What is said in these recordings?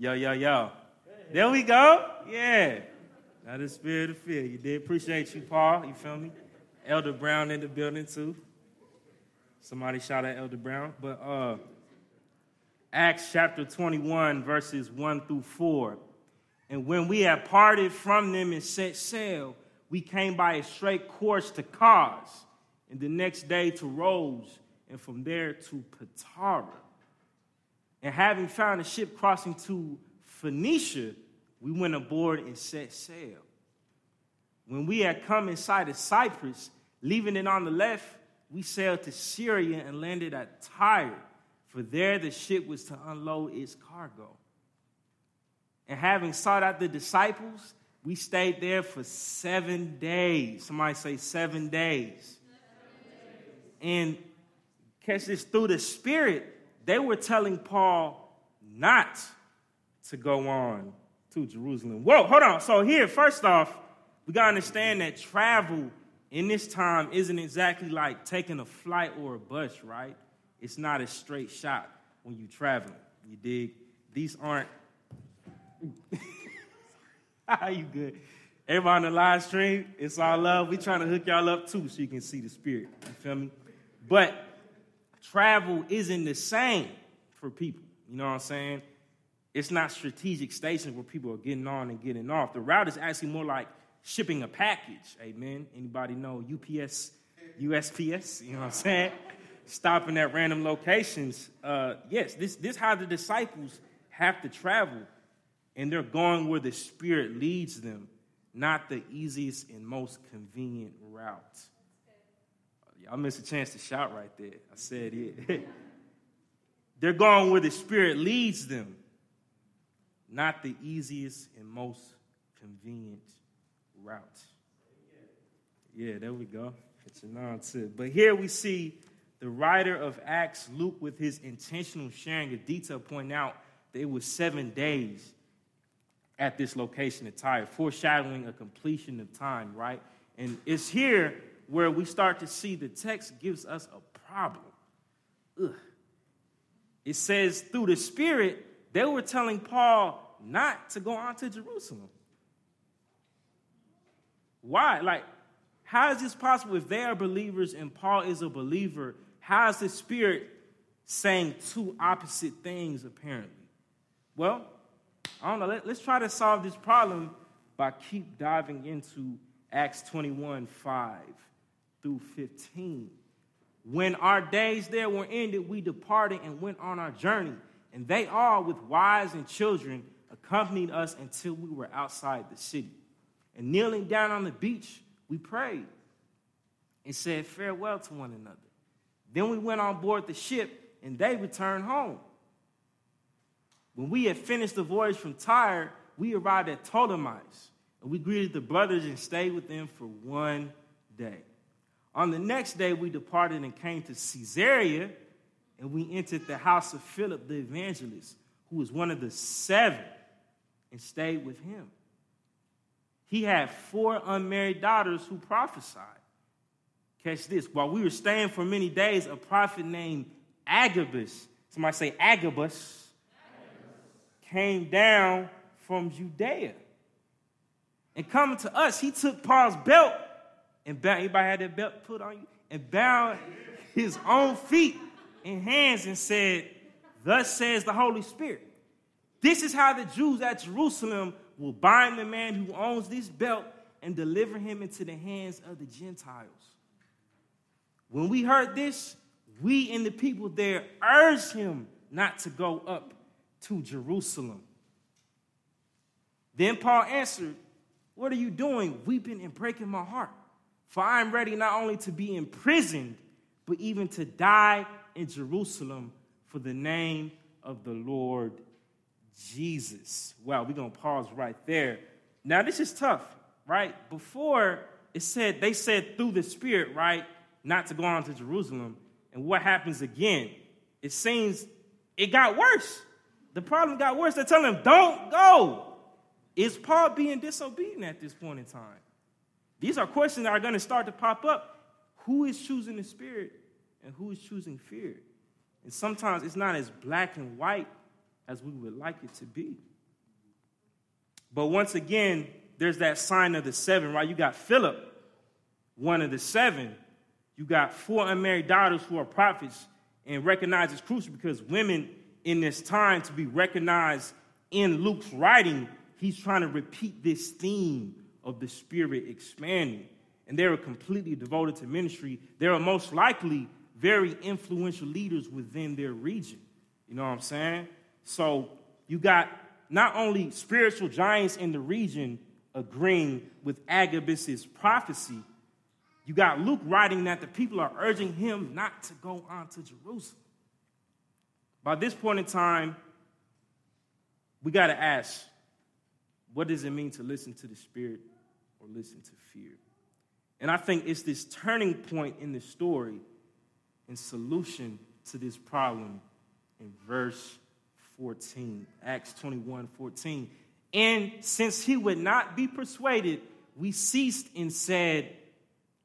Yo, yo, yo. There we go. Yeah. Now the spirit of fear. You did appreciate you, Paul. You feel me? Elder Brown in the building too. Somebody shout out Elder Brown. But uh Acts chapter 21, verses 1 through 4. And when we had parted from them and set sail, we came by a straight course to Cos, and the next day to Rhodes, and from there to Patara. And having found a ship crossing to Phoenicia, we went aboard and set sail. When we had come in sight of Cyprus, leaving it on the left, we sailed to Syria and landed at Tyre, for there the ship was to unload its cargo. And having sought out the disciples, we stayed there for seven days. Somebody say seven days. Seven days. And catch this through the Spirit, they were telling Paul not to go on to Jerusalem. Whoa, hold on. So, here, first off, we got to understand that travel in this time isn't exactly like taking a flight or a bus, right? It's not a straight shot when you're traveling. You dig? These aren't. How you good? Everybody on the live stream, it's all love. We trying to hook y'all up too so you can see the spirit. You feel me? But travel isn't the same for people. You know what I'm saying? It's not strategic stations where people are getting on and getting off. The route is actually more like shipping a package. Amen. Anybody know UPS, USPS? You know what I'm saying? Stopping at random locations. Uh, yes, this this how the disciples have to travel, and they're going where the Spirit leads them, not the easiest and most convenient route. Y'all missed a chance to shout right there. I said it. They're going where the Spirit leads them, not the easiest and most convenient route. Yeah, there we go. It's a nonsense. But here we see the writer of Acts, Luke, with his intentional sharing of detail, point out that it was seven days at this location of Tyre, foreshadowing a completion of time, right? And it's here where we start to see the text gives us a problem. Ugh. It says through the Spirit, they were telling Paul not to go on to Jerusalem. Why? Like, how is this possible if they are believers and Paul is a believer? How is the Spirit saying two opposite things, apparently? Well, I don't know. Let, us try to solve this problem by keep diving into Acts 21 5 through 15. When our days there were ended, we departed and went on our journey. And they all, with wives and children, accompanied us until we were outside the city. And kneeling down on the beach, we prayed and said farewell to one another. Then we went on board the ship, and they returned home. When we had finished the voyage from Tyre, we arrived at Ptolemais, and we greeted the brothers and stayed with them for one day. On the next day, we departed and came to Caesarea, and we entered the house of Philip the evangelist, who was one of the seven, and stayed with him. He had four unmarried daughters who prophesied. Catch this. While we were staying for many days, a prophet named Agabus, somebody say Agabus, Agabus. came down from Judea. And coming to us, he took Paul's belt and bound, anybody had that belt put on you? And bound his own feet and hands and said, Thus says the Holy Spirit. This is how the Jews at Jerusalem will bind the man who owns this belt and deliver him into the hands of the Gentiles. When we heard this, we and the people there urged him not to go up to Jerusalem. Then Paul answered, What are you doing, weeping and breaking my heart? For I am ready not only to be imprisoned, but even to die in Jerusalem for the name of the Lord Jesus. Wow, we're going to pause right there. Now, this is tough, right? Before it said, they said through the Spirit, right, not to go on to Jerusalem. And what happens again? It seems it got worse. The problem got worse. They're telling him, don't go. Is Paul being disobedient at this point in time? These are questions that are going to start to pop up. Who is choosing the spirit and who is choosing fear? And sometimes it's not as black and white as we would like it to be. But once again, there's that sign of the seven, right? You got Philip, one of the seven. You got four unmarried daughters who are prophets and recognized as crucial because women in this time to be recognized in Luke's writing, he's trying to repeat this theme of the Spirit expanding. And they are completely devoted to ministry. They are most likely very influential leaders within their region. You know what I'm saying? So you got not only spiritual giants in the region agreeing with Agabus's prophecy, you got Luke writing that the people are urging him not to go on to Jerusalem. By this point in time, we got to ask what does it mean to listen to the Spirit or listen to fear? And I think it's this turning point in the story and solution to this problem in verse 14, Acts 21 14. And since he would not be persuaded, we ceased and said,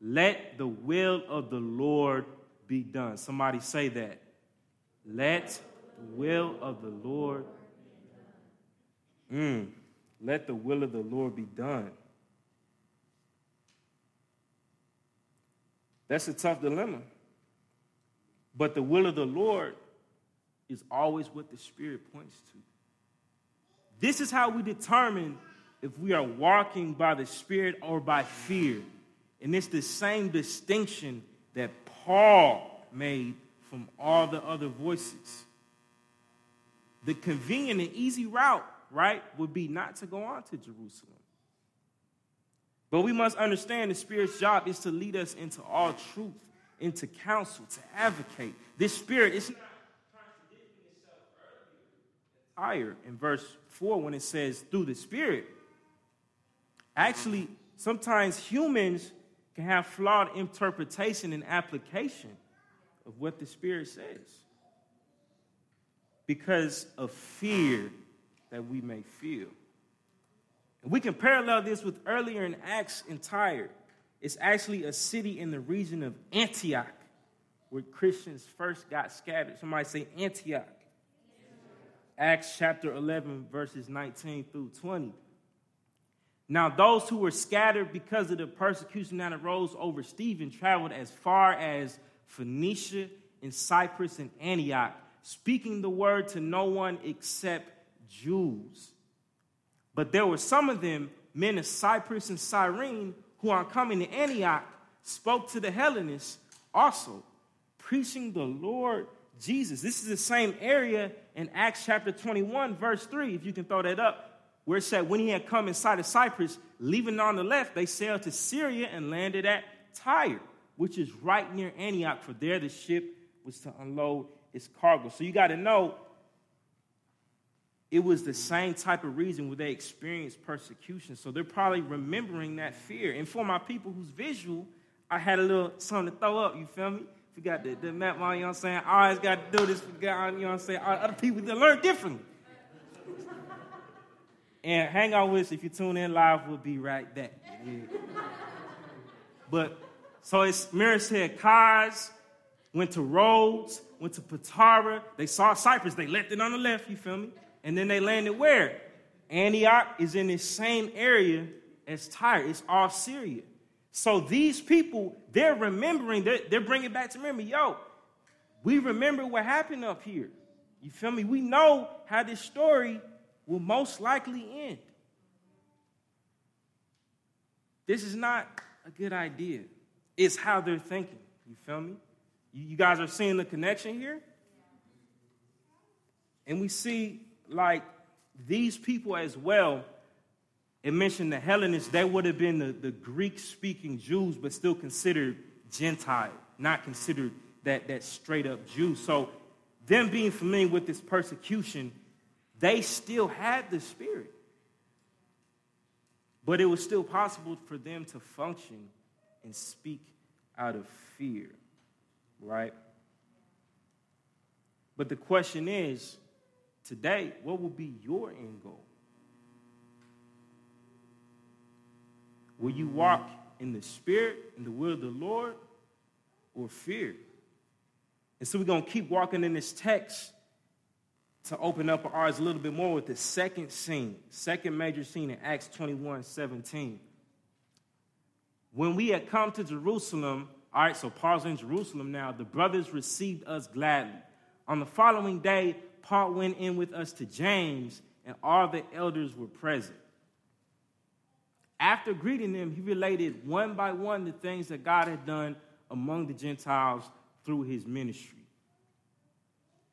Let the will of the Lord be done. Somebody say that. Let the will of the Lord. Mm, let the will of the Lord be done. That's a tough dilemma. But the will of the Lord is always what the Spirit points to. This is how we determine if we are walking by the Spirit or by fear. And it's the same distinction that Paul made from all the other voices. The convenient and easy route, right, would be not to go on to Jerusalem. But we must understand the Spirit's job is to lead us into all truth, into counsel, to advocate. This Spirit is not higher in verse 4 when it says through the Spirit. Actually, sometimes humans can have flawed interpretation and application of what the Spirit says because of fear that we may feel. We can parallel this with earlier in Acts in Tyre. It's actually a city in the region of Antioch where Christians first got scattered. Somebody say Antioch. Acts chapter 11, verses 19 through 20. Now, those who were scattered because of the persecution that arose over Stephen traveled as far as Phoenicia and Cyprus and Antioch, speaking the word to no one except Jews. But there were some of them, men of Cyprus and Cyrene, who on coming to Antioch spoke to the Hellenists also, preaching the Lord Jesus. This is the same area in Acts chapter 21, verse 3, if you can throw that up, where it said, When he had come inside of Cyprus, leaving on the left, they sailed to Syria and landed at Tyre, which is right near Antioch, for there the ship was to unload its cargo. So you got to know it was the same type of reason where they experienced persecution. So they're probably remembering that fear. And for my people who's visual, I had a little something to throw up, you feel me? If you got the, the map you know what I'm saying? I always got to do this for God, you know what I'm saying? Other people that learn differently. and hang on with us if you tune in live, we'll be right back. Yeah. but so it's Mirror said cars, went to Rhodes, went to Patara. They saw Cyprus, they left it on the left, you feel me? And then they landed where? Antioch is in the same area as Tyre. It's all Syria. So these people, they're remembering, they're, they're bringing back to memory, yo, we remember what happened up here. You feel me? We know how this story will most likely end. This is not a good idea. It's how they're thinking. You feel me? You, you guys are seeing the connection here? And we see, like, these people as well it mentioned the Hellenists, they would have been the, the Greek speaking Jews, but still considered Gentile, not considered that, that straight up Jew. So, them being familiar with this persecution, they still had the Spirit. But it was still possible for them to function and speak out of fear, right? But the question is today, what will be your end goal? Will you walk in the spirit, in the will of the Lord, or fear? And so we're going to keep walking in this text to open up our eyes a little bit more with the second scene, second major scene in Acts 21 17. When we had come to Jerusalem, all right, so Paul's in Jerusalem now, the brothers received us gladly. On the following day, Paul went in with us to James, and all the elders were present. After greeting them, he related one by one the things that God had done among the Gentiles through his ministry.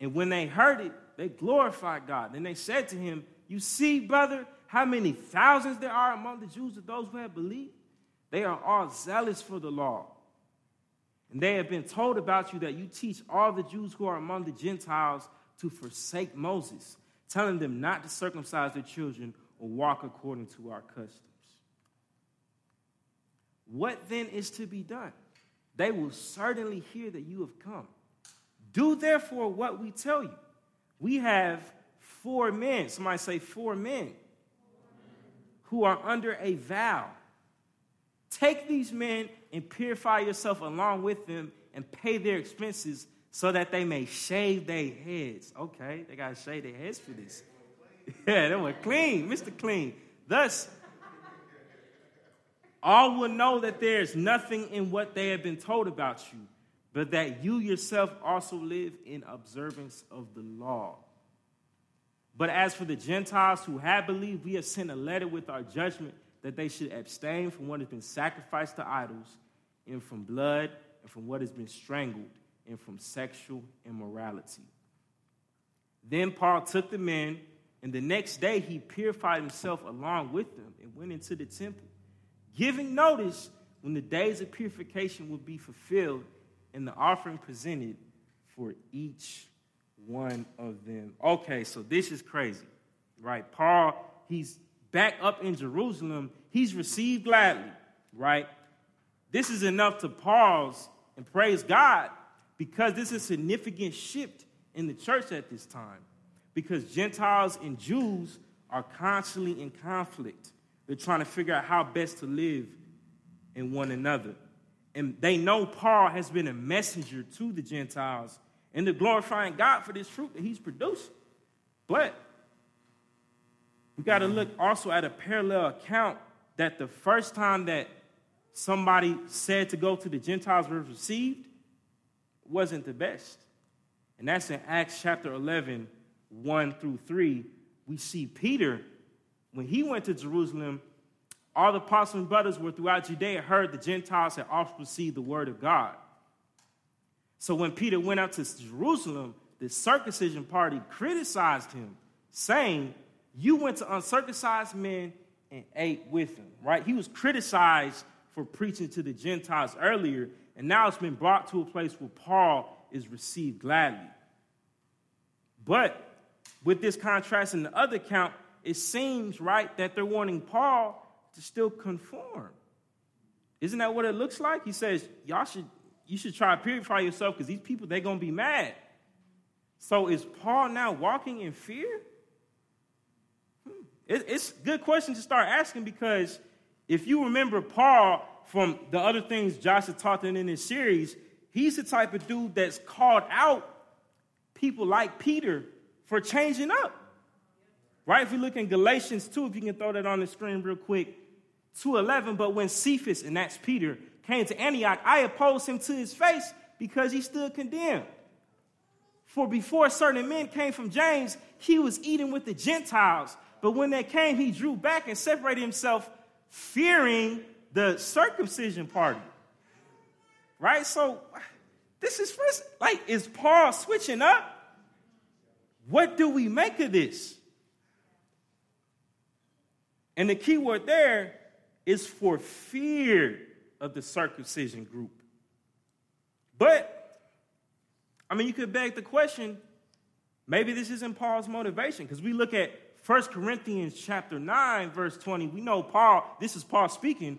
And when they heard it, they glorified God. Then they said to him, You see, brother, how many thousands there are among the Jews of those who have believed? They are all zealous for the law. And they have been told about you that you teach all the Jews who are among the Gentiles to forsake Moses, telling them not to circumcise their children or walk according to our customs. What then is to be done? They will certainly hear that you have come. Do therefore what we tell you. We have four men, somebody say four men, who are under a vow. Take these men and purify yourself along with them and pay their expenses so that they may shave their heads. Okay, they got to shave their heads for this. Yeah, they were clean, Mr. Clean. Thus, all will know that there is nothing in what they have been told about you but that you yourself also live in observance of the law. But as for the Gentiles who have believed, we have sent a letter with our judgment that they should abstain from what has been sacrificed to idols, and from blood, and from what has been strangled, and from sexual immorality. Then Paul took the men, and the next day he purified himself along with them and went into the temple, giving notice when the days of purification would be fulfilled and the offering presented for each one of them. Okay, so this is crazy, right? Paul, he's back up in Jerusalem. He's received gladly, right? This is enough to pause and praise God because this is a significant shift in the church at this time. Because Gentiles and Jews are constantly in conflict. They're trying to figure out how best to live in one another. And they know Paul has been a messenger to the Gentiles and they're glorifying God for this fruit that he's producing. But we got to look also at a parallel account that the first time that somebody said to go to the Gentiles was received wasn't the best. And that's in Acts chapter 11, 1 through 3. We see Peter, when he went to Jerusalem, all the apostles and brothers were throughout Judea heard the Gentiles had also received the word of God. So when Peter went up to Jerusalem, the circumcision party criticized him, saying, You went to uncircumcised men and ate with them, right? He was criticized for preaching to the Gentiles earlier, and now it's been brought to a place where Paul is received gladly. But with this contrast in the other account, it seems right that they're wanting Paul to still conform. Isn't that what it looks like? He says, Y'all should, you should try to purify yourself because these people, they're to be mad. So is Paul now walking in fear? Hmm. It's a good question to start asking because if you remember Paul from the other things Josh had taught in this series, he's the type of dude that's called out people like Peter for changing up. Right? If you look in Galatians 2, if you can throw that on the screen real quick, 2.11, but when Cephas, and that's Peter, came to Antioch, I opposed him to his face because he stood condemned. For before certain men came from James, he was eating with the Gentiles. But when they came, he drew back and separated himself, fearing the circumcision party. Right? So, this is first, like, is Paul switching up? What do we make of this? And the key word there is for fear of the circumcision group. But, I mean, you could beg the question maybe this isn't Paul's motivation because we look at 1 Corinthians chapter 9, verse 20. We know Paul, this is Paul speaking,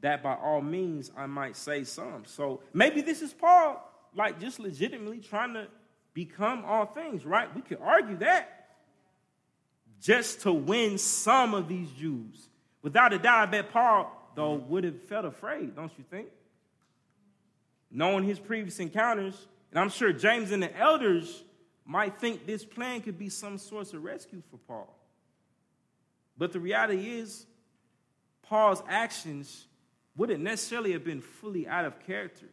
that by all means I might say some. So maybe this is Paul, like just legitimately trying to become all things, right? We could argue that. Just to win some of these Jews. Without a doubt, I bet Paul, though, would have felt afraid, don't you think? Knowing his previous encounters, and I'm sure James and the elders might think this plan could be some source of rescue for Paul. But the reality is, Paul's actions wouldn't necessarily have been fully out of character.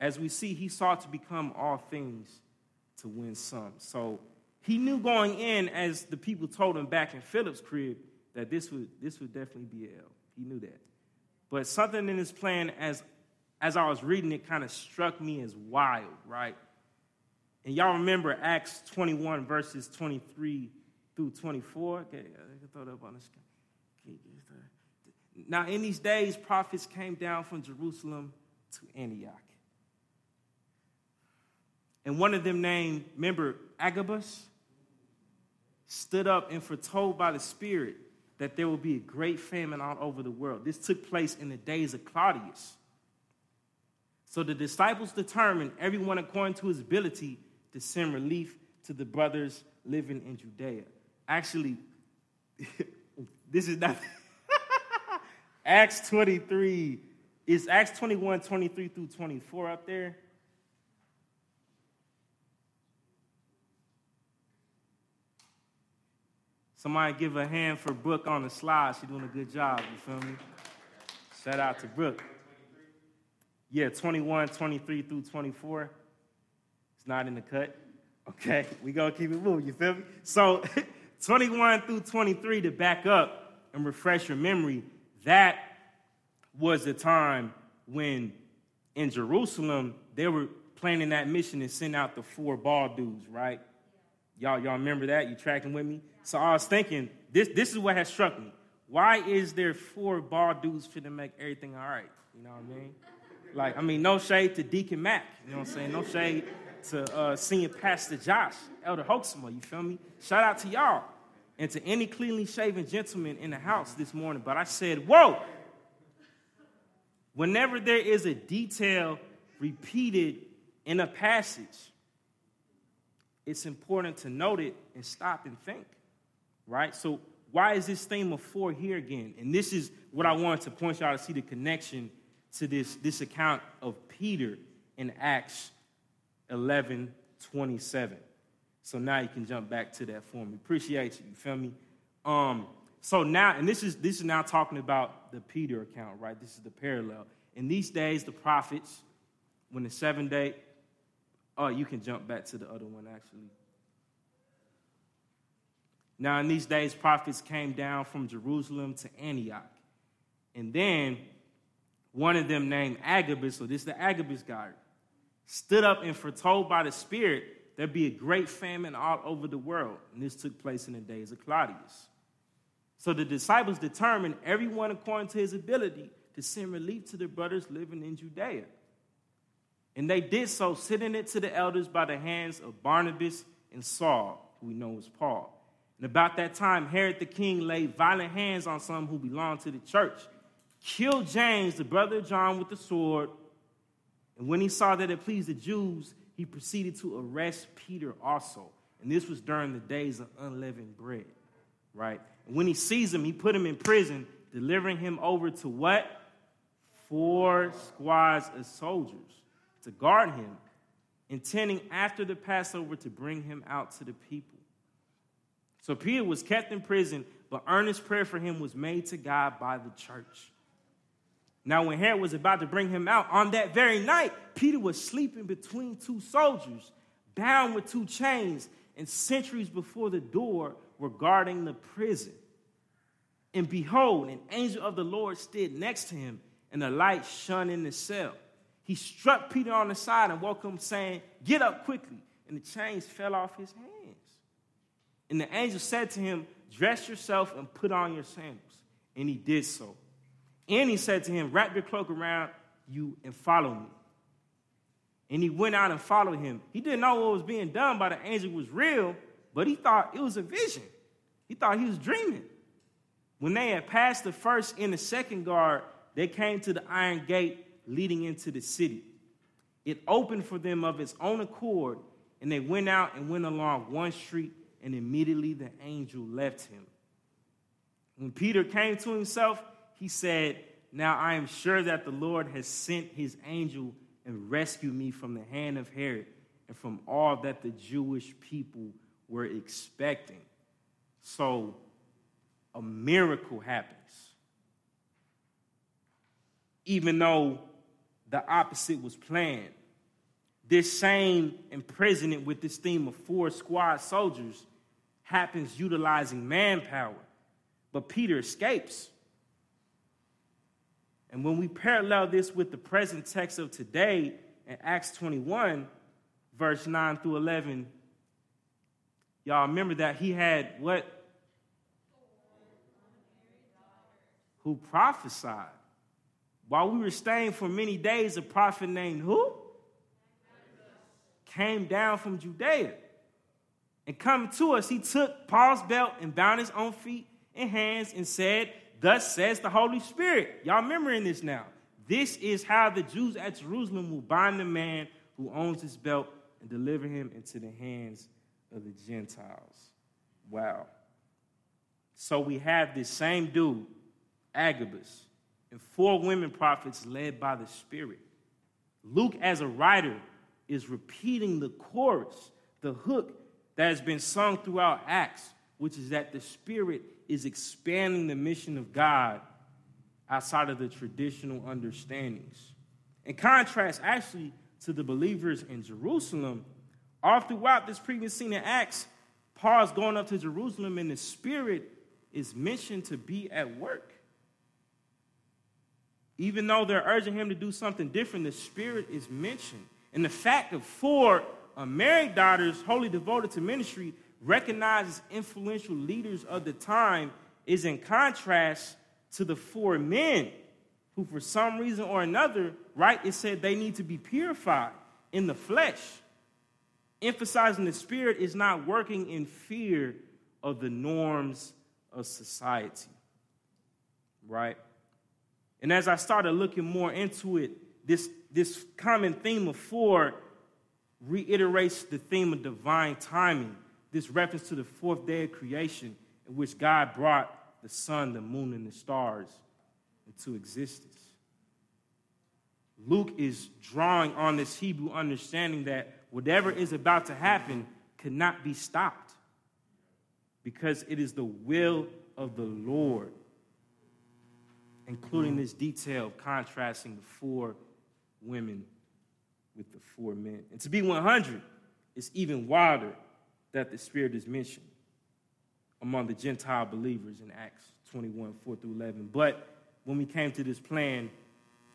As we see, he sought to become all things to win some. So he knew going in, as the people told him back in Philip's crib, that this would, this would definitely be L. He knew that. But something in his plan, as, as I was reading it, kind of struck me as wild, right? And y'all remember Acts 21, verses 23 through 24? Okay, I can throw that up on the screen. Now, in these days, prophets came down from Jerusalem to Antioch. And one of them, named, remember, Agabus, stood up and foretold by the Spirit that there will be a great famine all over the world. This took place in the days of Claudius. So the disciples determined, everyone according to his ability, to send relief to the brothers living in Judea. Actually, this is not. Acts 23. Is Acts 21, 23 through 24 up there? Somebody give a hand for Brooke on the slide. She's doing a good job. You feel me? Shout out to Brooke. Yeah, 21, 23 through 24. It's not in the cut. Okay, we gonna keep it moving. You feel me? So, 21 through 23 to back up and refresh your memory. That was the time when in Jerusalem they were planning that mission and send out the four ball dudes, right? Y'all, y'all remember that? You tracking with me? So I was thinking, this, this is what has struck me. Why is there four ball dudes for to make everything all right? You know what I mean? Like, I mean, no shade to Deacon Mac. You know what I'm saying? No shade to uh, Senior Pastor Josh, Elder Hoaxma. You feel me? Shout out to y'all and to any cleanly shaven gentleman in the house this morning. But I said, whoa. Whenever there is a detail repeated in a passage, it's important to note it and stop and think right? So why is this theme of four here again? And this is what I wanted to point y'all to see the connection to this, this account of Peter in Acts 11 27. So now you can jump back to that for me. Appreciate you. You feel me? Um, so now, and this is this is now talking about the Peter account, right? This is the parallel. In these days, the prophets, when the seven day, oh, you can jump back to the other one actually. Now, in these days, prophets came down from Jerusalem to Antioch. And then one of them, named Agabus, so this is the Agabus guy, stood up and foretold by the Spirit there'd be a great famine all over the world. And this took place in the days of Claudius. So the disciples determined, everyone according to his ability, to send relief to the brothers living in Judea. And they did so, sending it to the elders by the hands of Barnabas and Saul, who we know as Paul. And about that time, Herod the king laid violent hands on some who belonged to the church, killed James, the brother of John, with the sword. And when he saw that it pleased the Jews, he proceeded to arrest Peter also. And this was during the days of unleavened bread, right? And when he sees him, he put him in prison, delivering him over to what? Four squads of soldiers to guard him, intending after the Passover to bring him out to the people. So Peter was kept in prison, but earnest prayer for him was made to God by the church. Now, when Herod was about to bring him out, on that very night, Peter was sleeping between two soldiers, bound with two chains, and sentries before the door were guarding the prison. And behold, an angel of the Lord stood next to him, and a light shone in the cell. He struck Peter on the side and woke him, saying, Get up quickly. And the chains fell off his hands. And the angel said to him, Dress yourself and put on your sandals. And he did so. And he said to him, Wrap your cloak around you and follow me. And he went out and followed him. He didn't know what was being done by the angel was real, but he thought it was a vision. He thought he was dreaming. When they had passed the first and the second guard, they came to the iron gate leading into the city. It opened for them of its own accord, and they went out and went along one street, and immediately the angel left him. When Peter came to himself, he said, Now I am sure that the Lord has sent his angel and rescued me from the hand of Herod and from all that the Jewish people were expecting. So a miracle happens. Even though the opposite was planned. This same imprisonment with this theme of four squad soldiers happens utilizing manpower, but Peter escapes. And when we parallel this with the present text of today in Acts 21, verse 9 through 11, y'all remember that he had what? Who prophesied. While we were staying for many days, a prophet named who? Came down from Judea. And coming to us, he took Paul's belt and bound his own feet and hands and said, Thus says the Holy Spirit. Y'all remembering this now. This is how the Jews at Jerusalem will bind the man who owns this belt and deliver him into the hands of the Gentiles. Wow. So we have this same dude, Agabus, and four women prophets led by the Spirit. Luke, as a writer, is repeating the chorus, the hook that has been sung throughout Acts, which is that the Spirit is expanding the mission of God outside of the traditional understandings. In contrast, actually, to the believers in Jerusalem, all throughout this previous scene in Acts, Paul's going up to Jerusalem and the Spirit is mentioned to be at work. Even though they're urging him to do something different, the Spirit is mentioned. And the fact of four married daughters, wholly devoted to ministry, recognized as influential leaders of the time, is in contrast to the four men who, for some reason or another, right, it said they need to be purified in the flesh. Emphasizing the Spirit is not working in fear of the norms of society, right? And as I started looking more into it, this, this common theme of four reiterates the theme of divine timing, this reference to the fourth day of creation, in which God brought the sun, the moon, and the stars into existence. Luke is drawing on this Hebrew understanding that whatever is about to happen cannot be stopped because it is the will of the Lord including this detail of contrasting the four women with the four men. And to be 100, it's even wilder that the Spirit is mentioned among the Gentile believers in Acts 21 4 through 11. But when we came to this plan,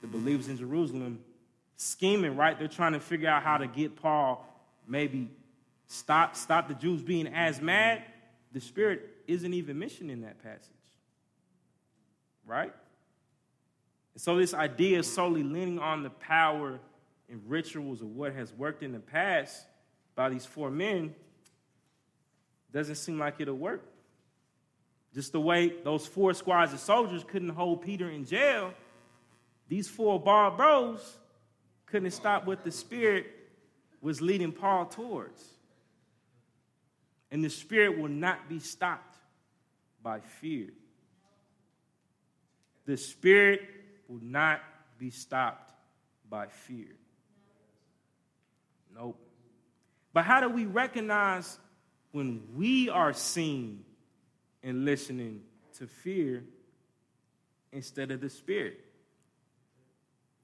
the believers in Jerusalem scheming, right? They're trying to figure out how to get Paul maybe stop, stop the Jews being as mad. The Spirit isn't even mentioned in that passage, right? And so, this idea of solely leaning on the power and rituals of what has worked in the past by these four men doesn't seem like it'll work. Just the way those four squads of soldiers couldn't hold Peter in jail, these four bar bros couldn't stop what the Spirit was leading Paul towards. And the Spirit will not be stopped by fear. The Spirit will not be stopped by fear. Nope. But how do we recognize when we are seen and listening to fear instead of the Spirit?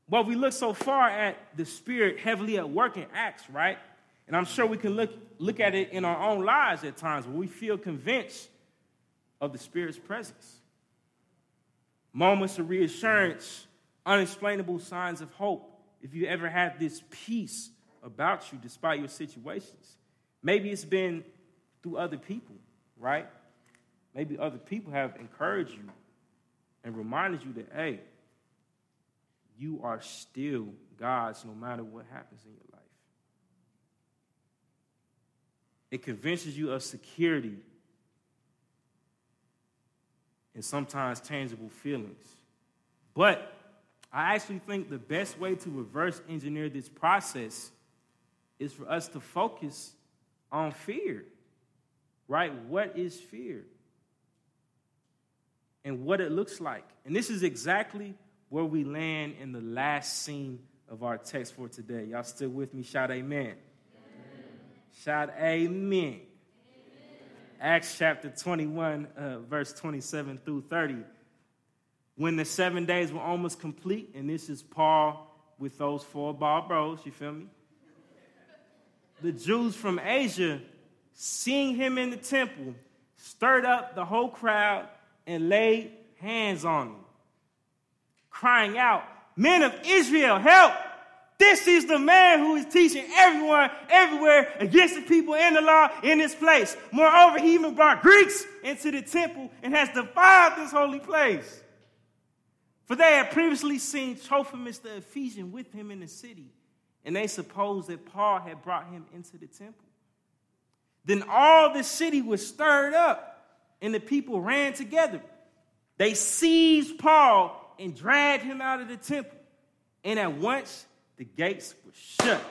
Well, we look so far at the Spirit heavily at work in Acts, right? And I'm sure we can look, look at it in our own lives at times where we feel convinced of the Spirit's presence moments of reassurance, unexplainable signs of hope. If you ever had this peace about you despite your situations, maybe it's been through other people, right? Maybe other people have encouraged you and reminded you that, hey, you are still God's no matter what happens in your life. It convinces you of security and sometimes tangible feelings. But I actually think the best way to reverse engineer this process is for us to focus on fear. Right? What is fear? And what it looks like. And this is exactly where we land in the last scene of our text for today. Y'all still with me? Shout amen. amen. Shout amen. amen. Acts chapter 21, uh, verse 27 through 30. When the seven days were almost complete, and this is Paul with those four ball bros, you feel me? The Jews from Asia, seeing him in the temple, stirred up the whole crowd and laid hands on him, crying out, Men of Israel, help! This is the man who is teaching everyone, everywhere, against the people and the law in this place. Moreover, he even brought Greeks into the temple and has defiled this holy place. For they had previously seen Trophimus the Ephesian with him in the city, and they supposed that Paul had brought him into the temple. Then all the city was stirred up, and the people ran together. They seized Paul and dragged him out of the temple, and at once the gates were shut.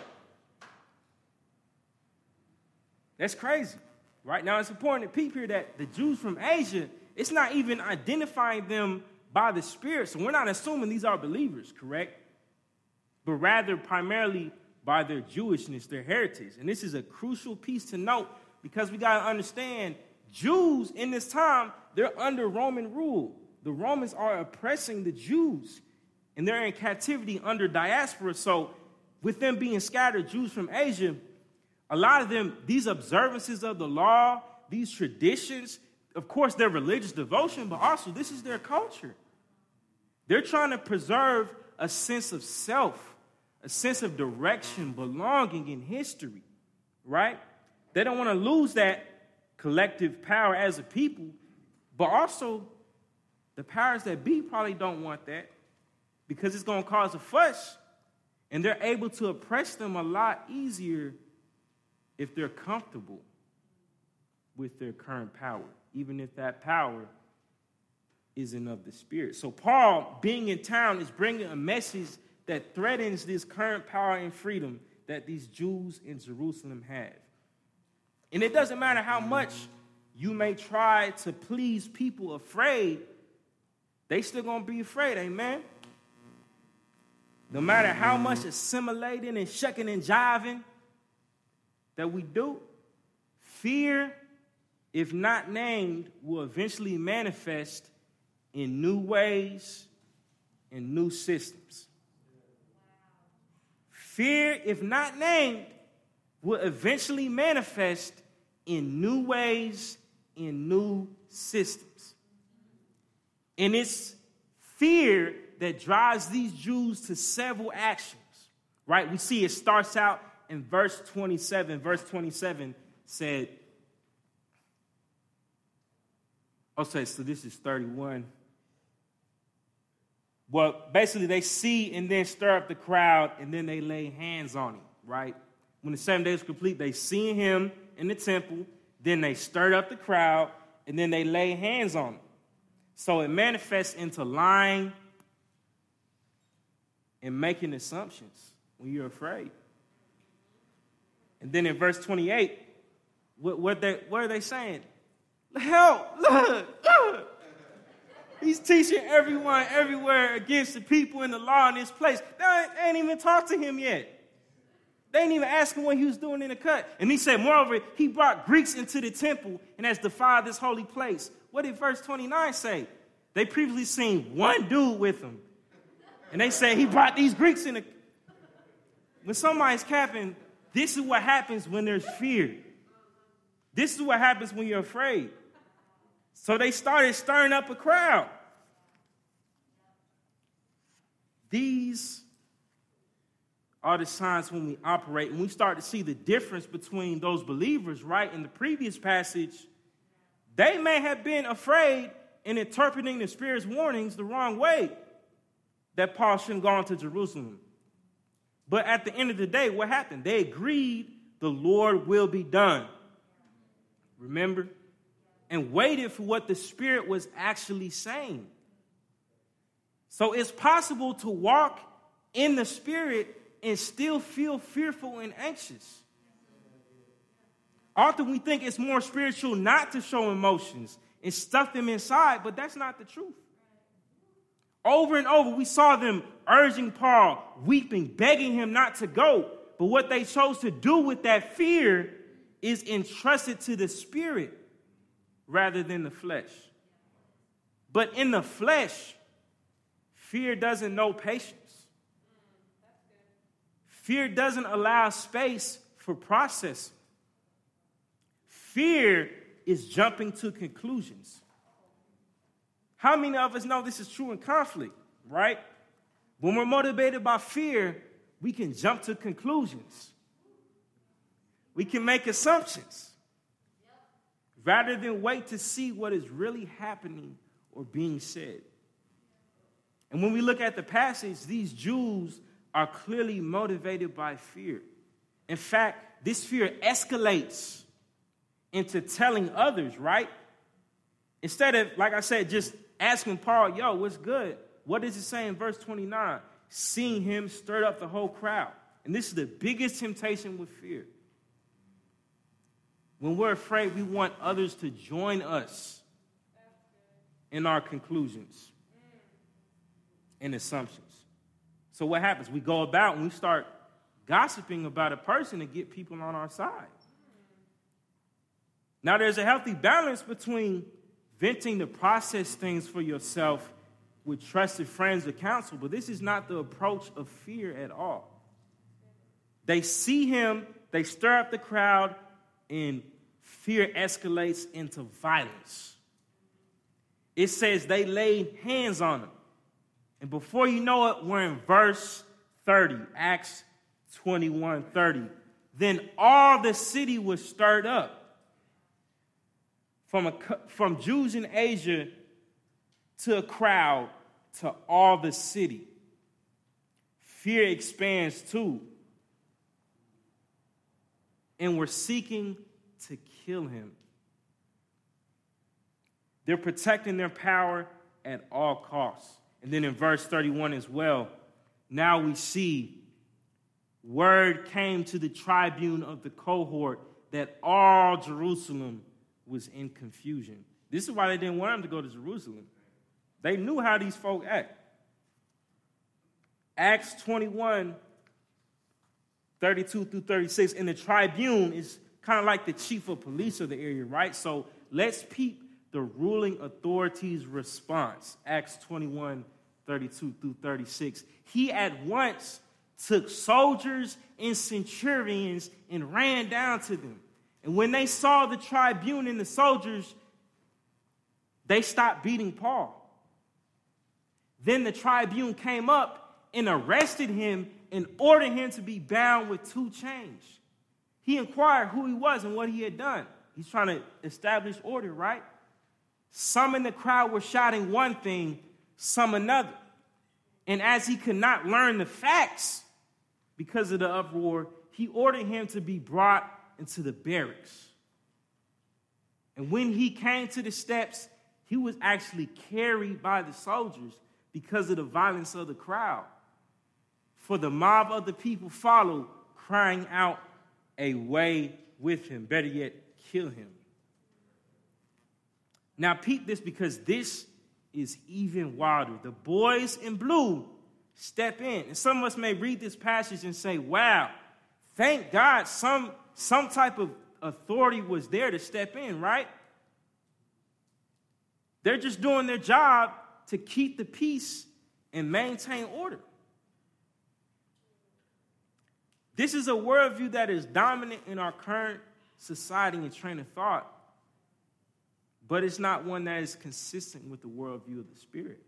That's crazy. Right now, it's important to peep here that the Jews from Asia, it's not even identifying them by the Spirit. So we're not assuming these are believers, correct? But rather, primarily by their Jewishness, their heritage. And this is a crucial piece to note because we got to understand Jews in this time, they're under Roman rule. The Romans are oppressing the Jews and they're in captivity under diaspora. So, with them being scattered Jews from Asia, a lot of them, these observances of the law, these traditions, of course, their religious devotion, but also this is their culture. They're trying to preserve a sense of self, a sense of direction, belonging in history, right? They don't want to lose that collective power as a people, but also the powers that be probably don't want that because it's going to cause a fuss. And they're able to oppress them a lot easier if they're comfortable with their current power, even if that power isn't of the Spirit. So, Paul, being in town, is bringing a message that threatens this current power and freedom that these Jews in Jerusalem have. And it doesn't matter how much you may try to please people afraid, they still gonna be afraid, amen? No matter how much assimilating and shucking and jiving that we do, fear, if not named, will eventually manifest in new ways and new systems. Fear, if not named, will eventually manifest in new ways, in new systems. And it's fear that drives these Jews to several actions, right? We see it starts out in verse 27. Verse 27 said, oh, okay, so this is 31. Well, basically, they see and then stir up the crowd, and then they lay hands on him, right? When the seven days complete, they see him in the temple, then they stirred up the crowd, and then they lay hands on him. So it manifests into lying and making assumptions when you're afraid. And then in verse 28, what, what, they, what are they saying? Help! Look! look. He's teaching everyone everywhere against the people in the law in this place. They ain't even talked to him yet. They ain't even ask him what he was doing in the cut. And he said, moreover, he brought Greeks into the temple and has defiled this holy place. What did verse 29 say? They previously seen one dude with him. And they said he brought these Greeks in the. When somebody's capping, this is what happens when there's fear. This is what happens when you're afraid. So they started stirring up a crowd. These are the signs when we operate, and we start to see the difference between those believers, right? In the previous passage, they may have been afraid in interpreting the Spirit's warnings the wrong way that Paul shouldn't go on to Jerusalem. But at the end of the day, what happened? They agreed the Lord will be done. Remember? and waited for what the Spirit was actually saying. So it's possible to walk in the Spirit and still feel fearful and anxious. Often we think it's more spiritual not to show emotions and stuff them inside, but that's not the truth. Over and over, we saw them urging Paul, weeping, begging him not to go. But what they chose to do with that fear is entrusted to the Spirit rather than the flesh. But in the flesh, fear doesn't know patience. Fear doesn't allow space for processing. Fear is jumping to conclusions. How many of us know this is true in conflict, right? When we're motivated by fear, we can jump to conclusions. We can make assumptions rather than wait to see what is really happening or being said. And when we look at the passage, these Jews are clearly motivated by fear. In fact, this fear escalates into telling others, right? Instead of, like I said, just asking Paul, yo, what's good? What does it say in verse 29? Seeing him stirred up the whole crowd. And this is the biggest temptation with fear. When we're afraid, we want others to join us in our conclusions and assumptions. So, what happens? We go about and we start gossiping about a person to get people on our side. Now, there's a healthy balance between venting to process things for yourself with trusted friends or counsel, but this is not the approach of fear at all. They see him, they stir up the crowd, and fear escalates into violence. It says they laid hands on him. And before you know it, we're in verse 30, Acts 21 30. Then all the city was stirred up from, a, from Jews in Asia to a crowd to all the city. Fear expands too. And we're seeking to kill him. They're protecting their power at all costs. And then in verse 31 as well, now we see word came to the tribune of the cohort that all Jerusalem was in confusion. This is why they didn't want him to go to Jerusalem. They knew how these folk act. Acts 21, 32 through 36, and the tribune is kind of like the chief of police of the area, right? So let's peep the ruling authorities' response. Acts 21, 32 through 36. He at once took soldiers and centurions and ran down to them and when they saw the tribune and the soldiers, they stopped beating Paul. Then the tribune came up and arrested him and ordered him to be bound with two chains. He inquired who he was and what he had done. He's trying to establish order, right? Some in the crowd were shouting one thing, some another. And as he could not learn the facts because of the uproar, he ordered him to be brought into the barracks. And when he came to the steps, he was actually carried by the soldiers because of the violence of the crowd. For the mob of the people followed, crying out, Away with him. Better yet, kill him. Now, peep this because this is even wilder. The boys in blue step in. And some of us may read this passage and say, Wow, thank God some some type of authority was there to step in, right? They're just doing their job to keep the peace and maintain order. This is a worldview that is dominant in our current society and train of thought, but it's not one that is consistent with the worldview of the Spirit.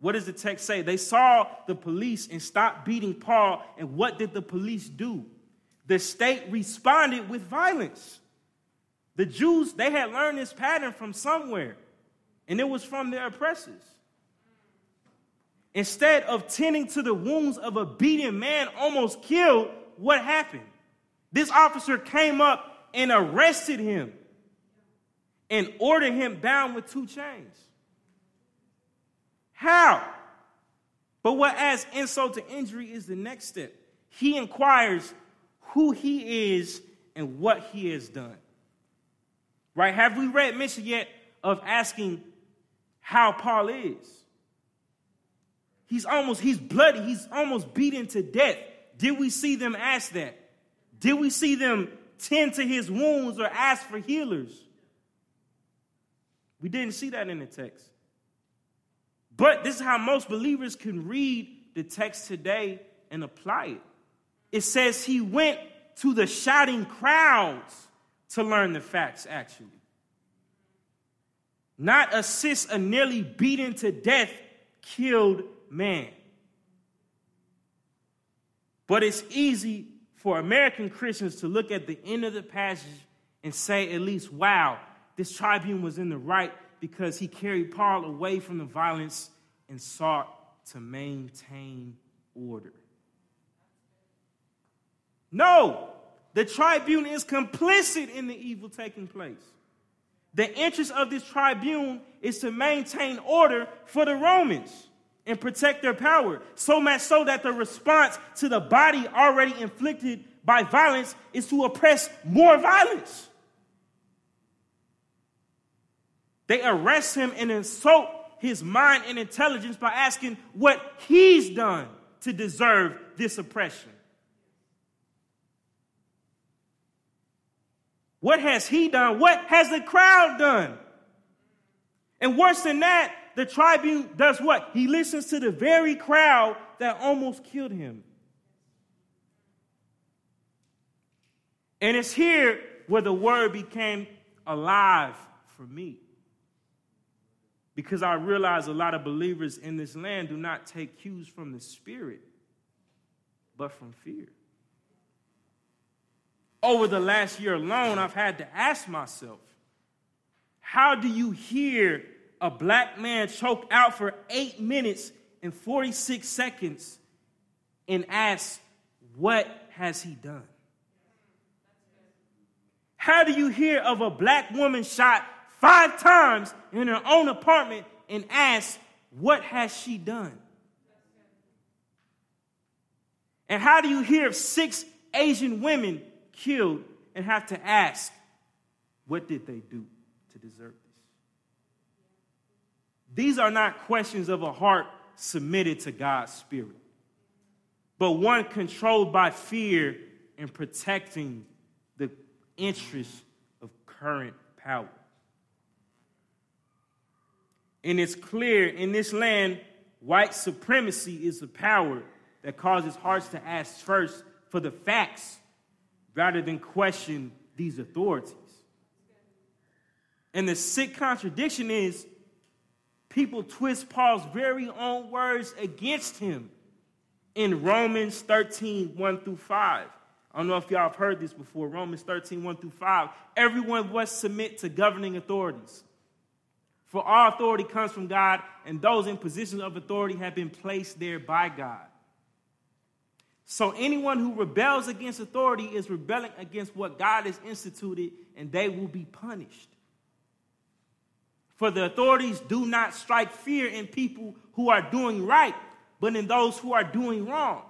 What does the text say? They saw the police and stopped beating Paul, and what did the police do? the state responded with violence. The Jews, they had learned this pattern from somewhere, and it was from their oppressors. Instead of tending to the wounds of a beaten man almost killed, what happened? This officer came up and arrested him. And order him bound with two chains. How? But what adds insult to injury is the next step. He inquires who he is and what he has done. Right? Have we read mention yet of asking how Paul is? He's almost, he's bloody, he's almost beaten to death. Did we see them ask that? Did we see them tend to his wounds or ask for healers? We didn't see that in the text. But this is how most believers can read the text today and apply it. It says he went to the shouting crowds to learn the facts, actually. Not assist a nearly beaten to death, killed man. But it's easy for American Christians to look at the end of the passage and say, at least, wow, this tribune was in the right because he carried Paul away from the violence and sought to maintain order. No, the tribune is complicit in the evil taking place. The interest of this tribune is to maintain order for the Romans and protect their power, so much so that the response to the body already inflicted by violence is to oppress more violence. They arrest him and insult his mind and intelligence by asking what he's done to deserve this oppression. What has he done? What has the crowd done? And worse than that, the tribune does what? He listens to the very crowd that almost killed him. And it's here where the word became alive for me. Because I realize a lot of believers in this land do not take cues from the Spirit, but from fear. Over the last year alone, I've had to ask myself how do you hear a black man choke out for eight minutes and 46 seconds and ask, What has he done? How do you hear of a black woman shot five times in her own apartment and ask, What has she done? And how do you hear of six Asian women killed and have to ask, What did they do to deserve this? These are not questions of a heart submitted to God's Spirit, but one controlled by fear and protecting the interests of current power. And it's clear in this land, white supremacy is the power that causes hearts to ask first for the facts rather than question these authorities. And the sick contradiction is people twist Paul's very own words against him in Romans 13, 1 through 5. I don't know if y'all have heard this before. Romans 13, 1 through 5. Everyone must submit to governing authorities. For all authority comes from God, and those in positions of authority have been placed there by God. So anyone who rebels against authority is rebelling against what God has instituted, and they will be punished. For the authorities do not strike fear in people who are doing right, but in those who are doing wrong.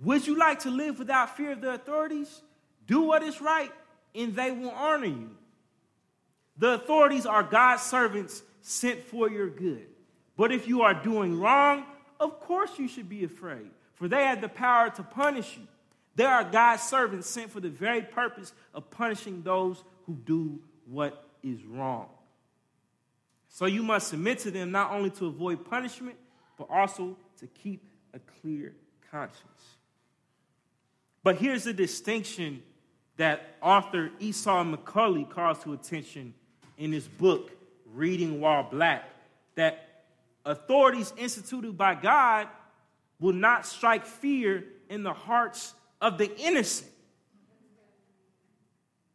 Would you like to live without fear of the authorities? Do what is right, and they will honor you. The authorities are God's servants sent for your good. But if you are doing wrong, of course you should be afraid, for they have the power to punish you. They are God's servants sent for the very purpose of punishing those who do what is wrong. So you must submit to them not only to avoid punishment, but also to keep a clear conscience. But here's the distinction that author Esau McCaulley calls to attention in his book, Reading While Black, that authorities instituted by God will not strike fear in the hearts of the innocent.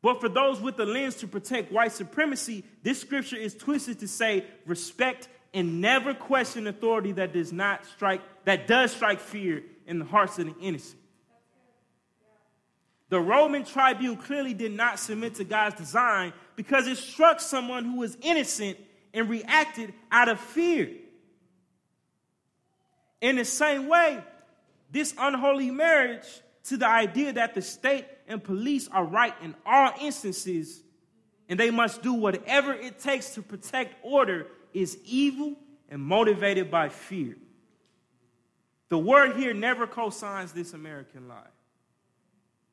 But for those with the lens to protect white supremacy, this scripture is twisted to say respect and never question authority that does not strike that does strike fear in the hearts of the innocent. The Roman tribune clearly did not submit to God's design because it struck someone who was innocent and reacted out of fear. In the same way, this unholy marriage to the idea that the state and police are right in all instances and they must do whatever it takes to protect order is evil and motivated by fear. The word here never co signs this American lie.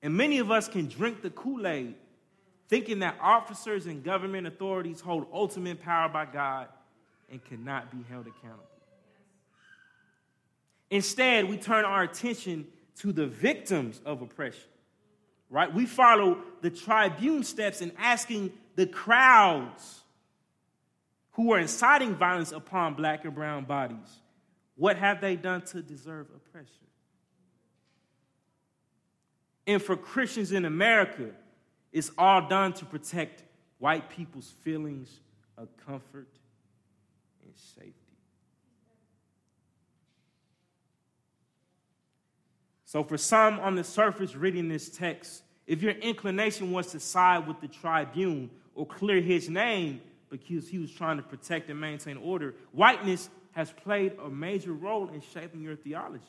And many of us can drink the Kool Aid thinking that officers and government authorities hold ultimate power by God and cannot be held accountable. Instead, we turn our attention to the victims of oppression, right? We follow the tribune steps in asking the crowds who are inciting violence upon black and brown bodies what have they done to deserve oppression? And for Christians in America, it's all done to protect white people's feelings of comfort and safety. So, for some on the surface reading this text, if your inclination was to side with the tribune or clear his name because he was trying to protect and maintain order, whiteness has played a major role in shaping your theology.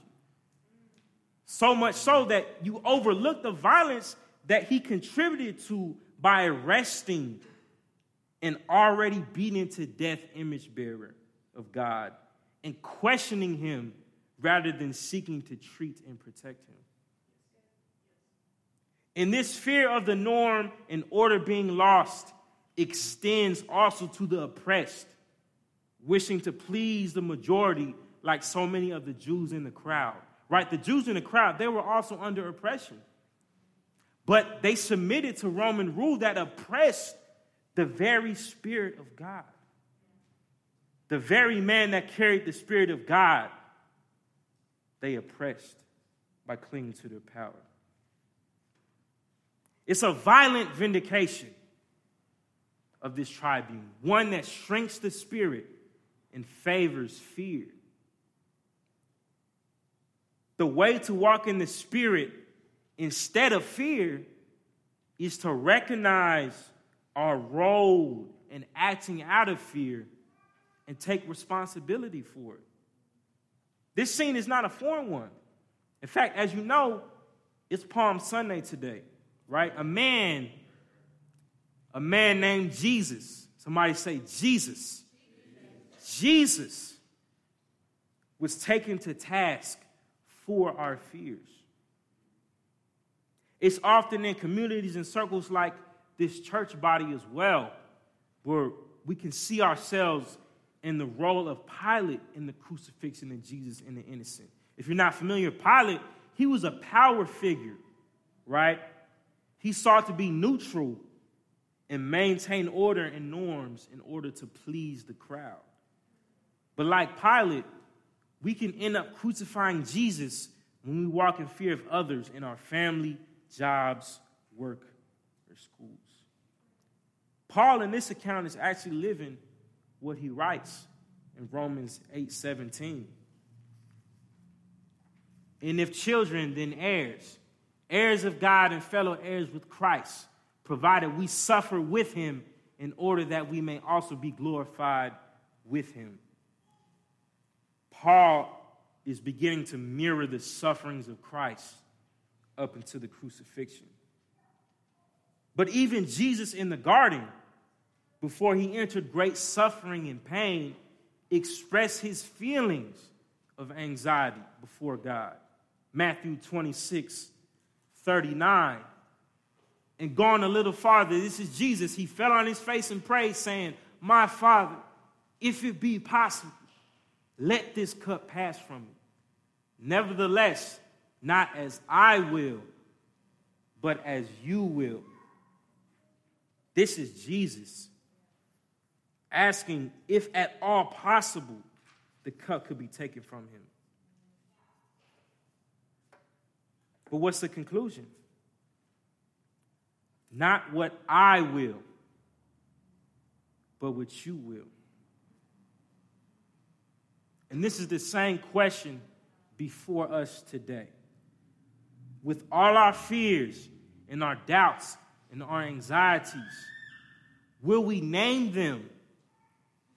So much so that you overlook the violence that he contributed to by arresting an already beaten to death image bearer of God and questioning him rather than seeking to treat and protect him. And this fear of the norm and order being lost extends also to the oppressed, wishing to please the majority like so many of the Jews in the crowd right? The Jews in the crowd, they were also under oppression. But they submitted to Roman rule that oppressed the very Spirit of God. The very man that carried the Spirit of God, they oppressed by clinging to their power. It's a violent vindication of this tribune, one that shrinks the spirit and favors fear. The way to walk in the Spirit instead of fear is to recognize our role in acting out of fear and take responsibility for it. This scene is not a foreign one. In fact, as you know, it's Palm Sunday today, right? A man, a man named Jesus. Somebody say Jesus. Jesus was taken to task for our fears. It's often in communities and circles like this church body as well, where we can see ourselves in the role of Pilate in the crucifixion of Jesus and the innocent. If you're not familiar, Pilate, he was a power figure, right? He sought to be neutral and maintain order and norms in order to please the crowd. But like Pilate, we can end up crucifying Jesus when we walk in fear of others in our family, jobs, work, or schools. Paul, in this account, is actually living what he writes in Romans 8 17. And if children, then heirs, heirs of God and fellow heirs with Christ, provided we suffer with him in order that we may also be glorified with him. Paul is beginning to mirror the sufferings of Christ up until the crucifixion. But even Jesus in the garden, before he entered great suffering and pain, expressed his feelings of anxiety before God. Matthew 26, 39. And going a little farther, this is Jesus. He fell on his face and prayed, saying, My Father, if it be possible, let this cup pass from me. Nevertheless, not as I will, but as you will. This is Jesus asking if at all possible the cup could be taken from him. But what's the conclusion? Not what I will, but what you will. And this is the same question before us today. With all our fears and our doubts and our anxieties? Will we name them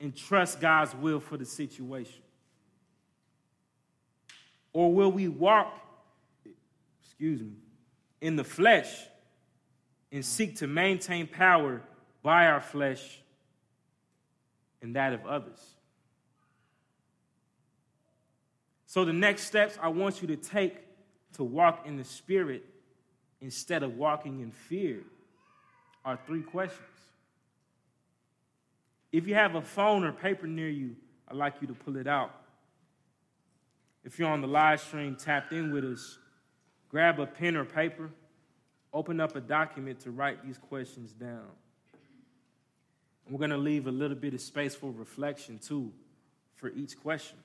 and trust God's will for the situation? Or will we walk, excuse me, in the flesh and seek to maintain power by our flesh and that of others? So, the next steps I want you to take to walk in the Spirit instead of walking in fear are three questions. If you have a phone or paper near you, I'd like you to pull it out. If you're on the live stream tapped in with us, grab a pen or paper, open up a document to write these questions down. And we're going to leave a little bit of space for reflection, too, for each question.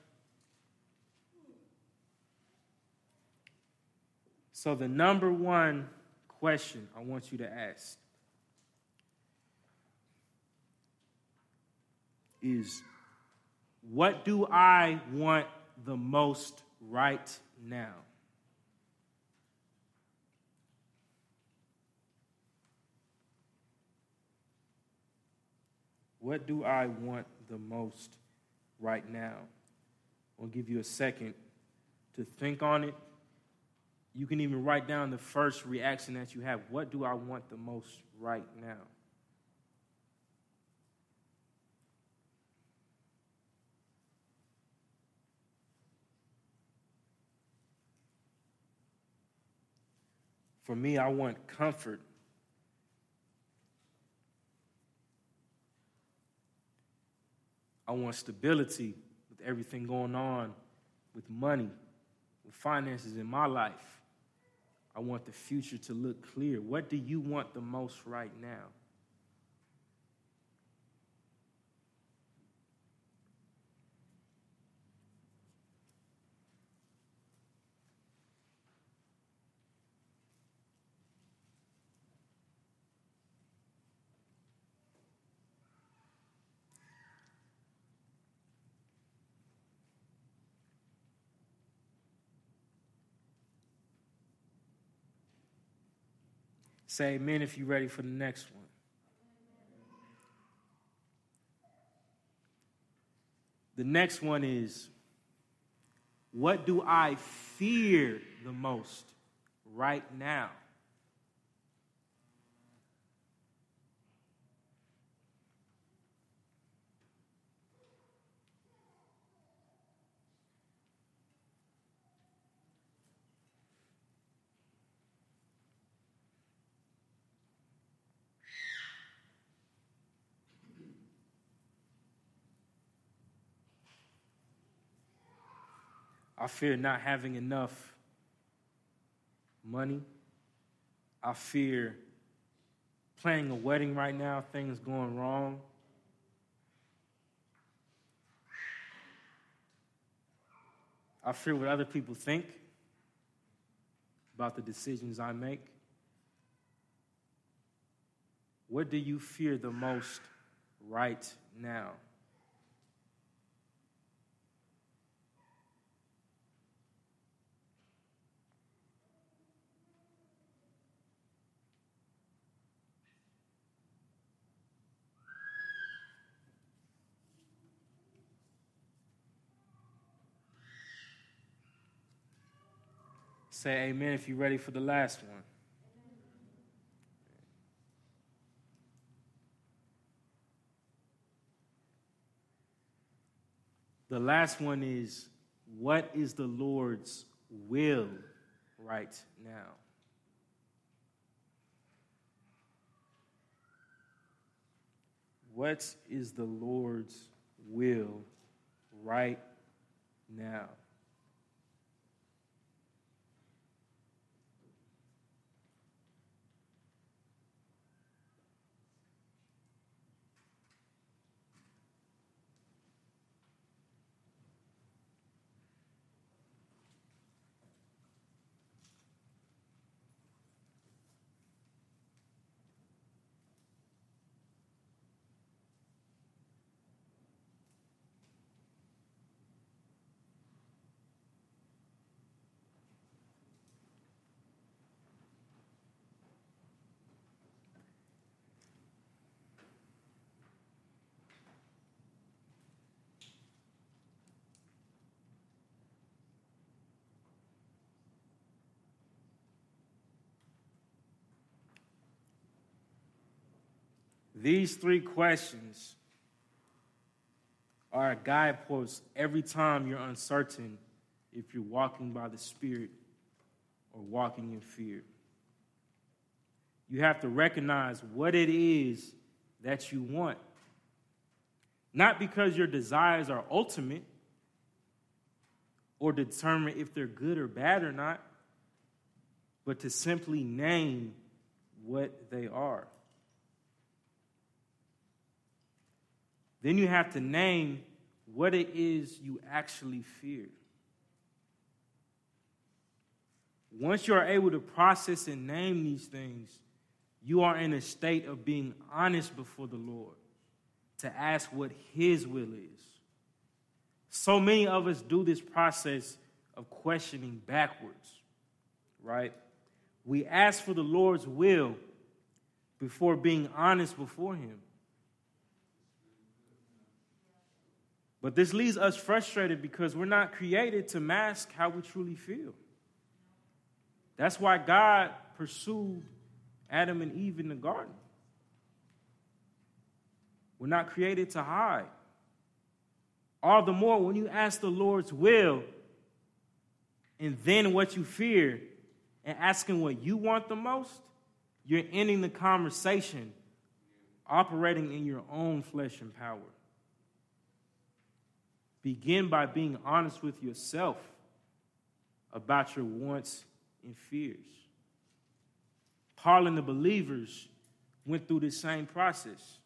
So, the number one question I want you to ask is what do I want the most right now? What do I want the most right now? I'll give you a second to think on it. You can even write down the first reaction that you have. What do I want the most right now? For me, I want comfort. I want stability with everything going on with money, with finances in my life. I want the future to look clear. What do you want the most right now? Say amen if you're ready for the next one. The next one is what do I fear the most right now? I fear not having enough money. I fear planning a wedding right now, things going wrong. I fear what other people think about the decisions I make. What do you fear the most right now? Say amen if you're ready for the last one. The last one is what is the Lord's will right now? What is the Lord's will right now? These three questions are a guidepost every time you're uncertain if you're walking by the Spirit or walking in fear. You have to recognize what it is that you want. Not because your desires are ultimate or determine if they're good or bad or not, but to simply name what they are. Then you have to name what it is you actually fear. Once you are able to process and name these things, you are in a state of being honest before the Lord to ask what His will is. So many of us do this process of questioning backwards, right? We ask for the Lord's will before being honest before Him. But this leaves us frustrated because we're not created to mask how we truly feel. That's why God pursued Adam and Eve in the garden. We're not created to hide. All the more when you ask the Lord's will and then what you fear and asking what you want the most, you're ending the conversation operating in your own flesh and power. Begin by being honest with yourself about your wants and fears. Paul and the believers went through the same process,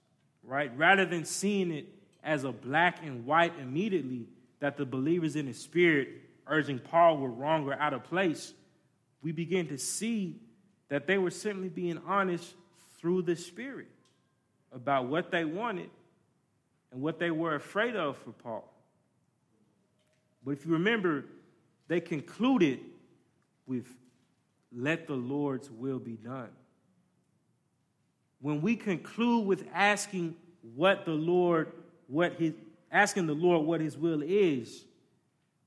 right? Rather than seeing it as a black and white immediately, that the believers in the spirit urging Paul were wrong or out of place, we begin to see that they were simply being honest through the spirit about what they wanted and what they were afraid of for Paul. But if you remember, they concluded with let the Lord's will be done. When we conclude with asking what the Lord, what his, asking the Lord what his will is,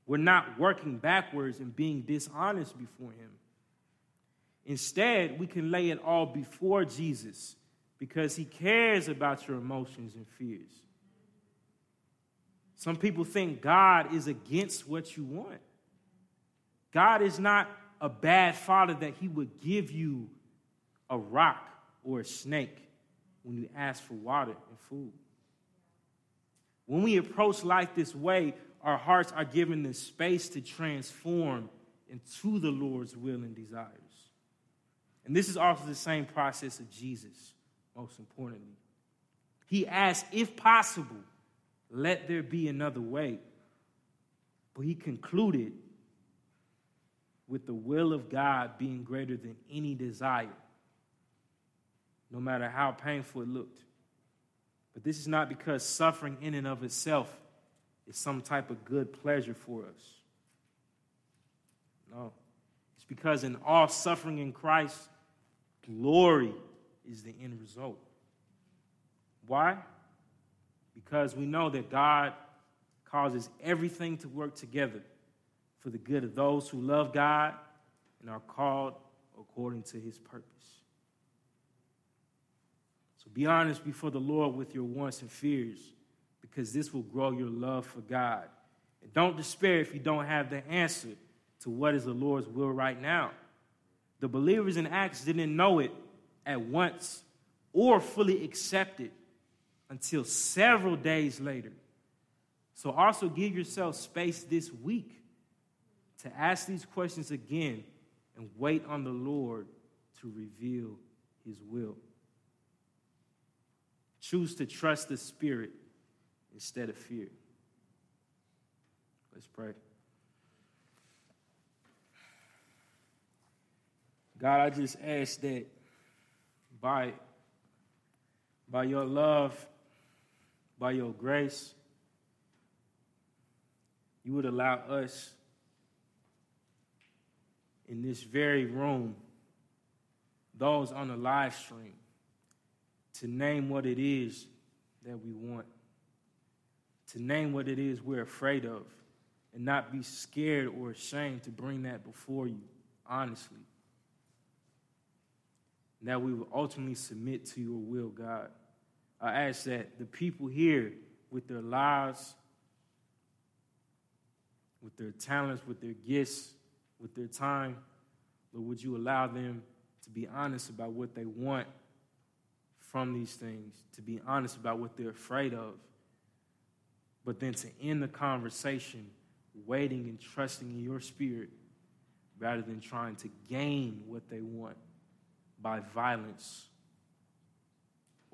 we're not working backwards and being dishonest before him. Instead, we can lay it all before Jesus because he cares about your emotions and fears. Some people think God is against what you want. God is not a bad father that he would give you a rock or a snake when you ask for water and food. When we approach life this way, our hearts are given the space to transform into the Lord's will and desires. And this is also the same process of Jesus, most importantly. He asked, if possible, let there be another way. But he concluded with the will of God being greater than any desire, no matter how painful it looked. But this is not because suffering in and of itself is some type of good pleasure for us. No. It's because in all suffering in Christ, glory is the end result. Why? Because we know that God causes everything to work together for the good of those who love God and are called according to his purpose. So be honest before the Lord with your wants and fears because this will grow your love for God. And don't despair if you don't have the answer to what is the Lord's will right now. The believers in Acts didn't know it at once or fully accept it until several days later. So also give yourself space this week to ask these questions again and wait on the Lord to reveal his will. Choose to trust the Spirit instead of fear. Let's pray. God, I just ask that by, by your love, by your grace, you would allow us in this very room, those on the live stream, to name what it is that we want, to name what it is we're afraid of, and not be scared or ashamed to bring that before you, honestly. And that we will ultimately submit to your will, God. I ask that the people here, with their lives, with their talents, with their gifts, with their time, Lord, would you allow them to be honest about what they want from these things, to be honest about what they're afraid of, but then to end the conversation waiting and trusting in your spirit rather than trying to gain what they want by violence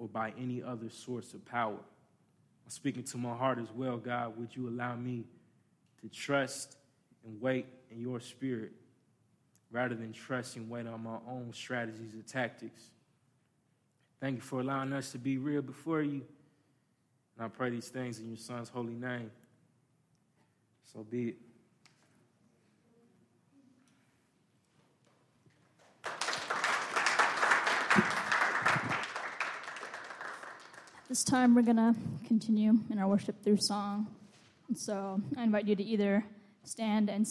or by any other source of power. I'm speaking to my heart as well, God. Would you allow me to trust and wait in your spirit rather than trust and wait on my own strategies and tactics? Thank you for allowing us to be real before you. And I pray these things in your son's holy name. So be it. This time we're going to continue in our worship through song. And so I invite you to either stand and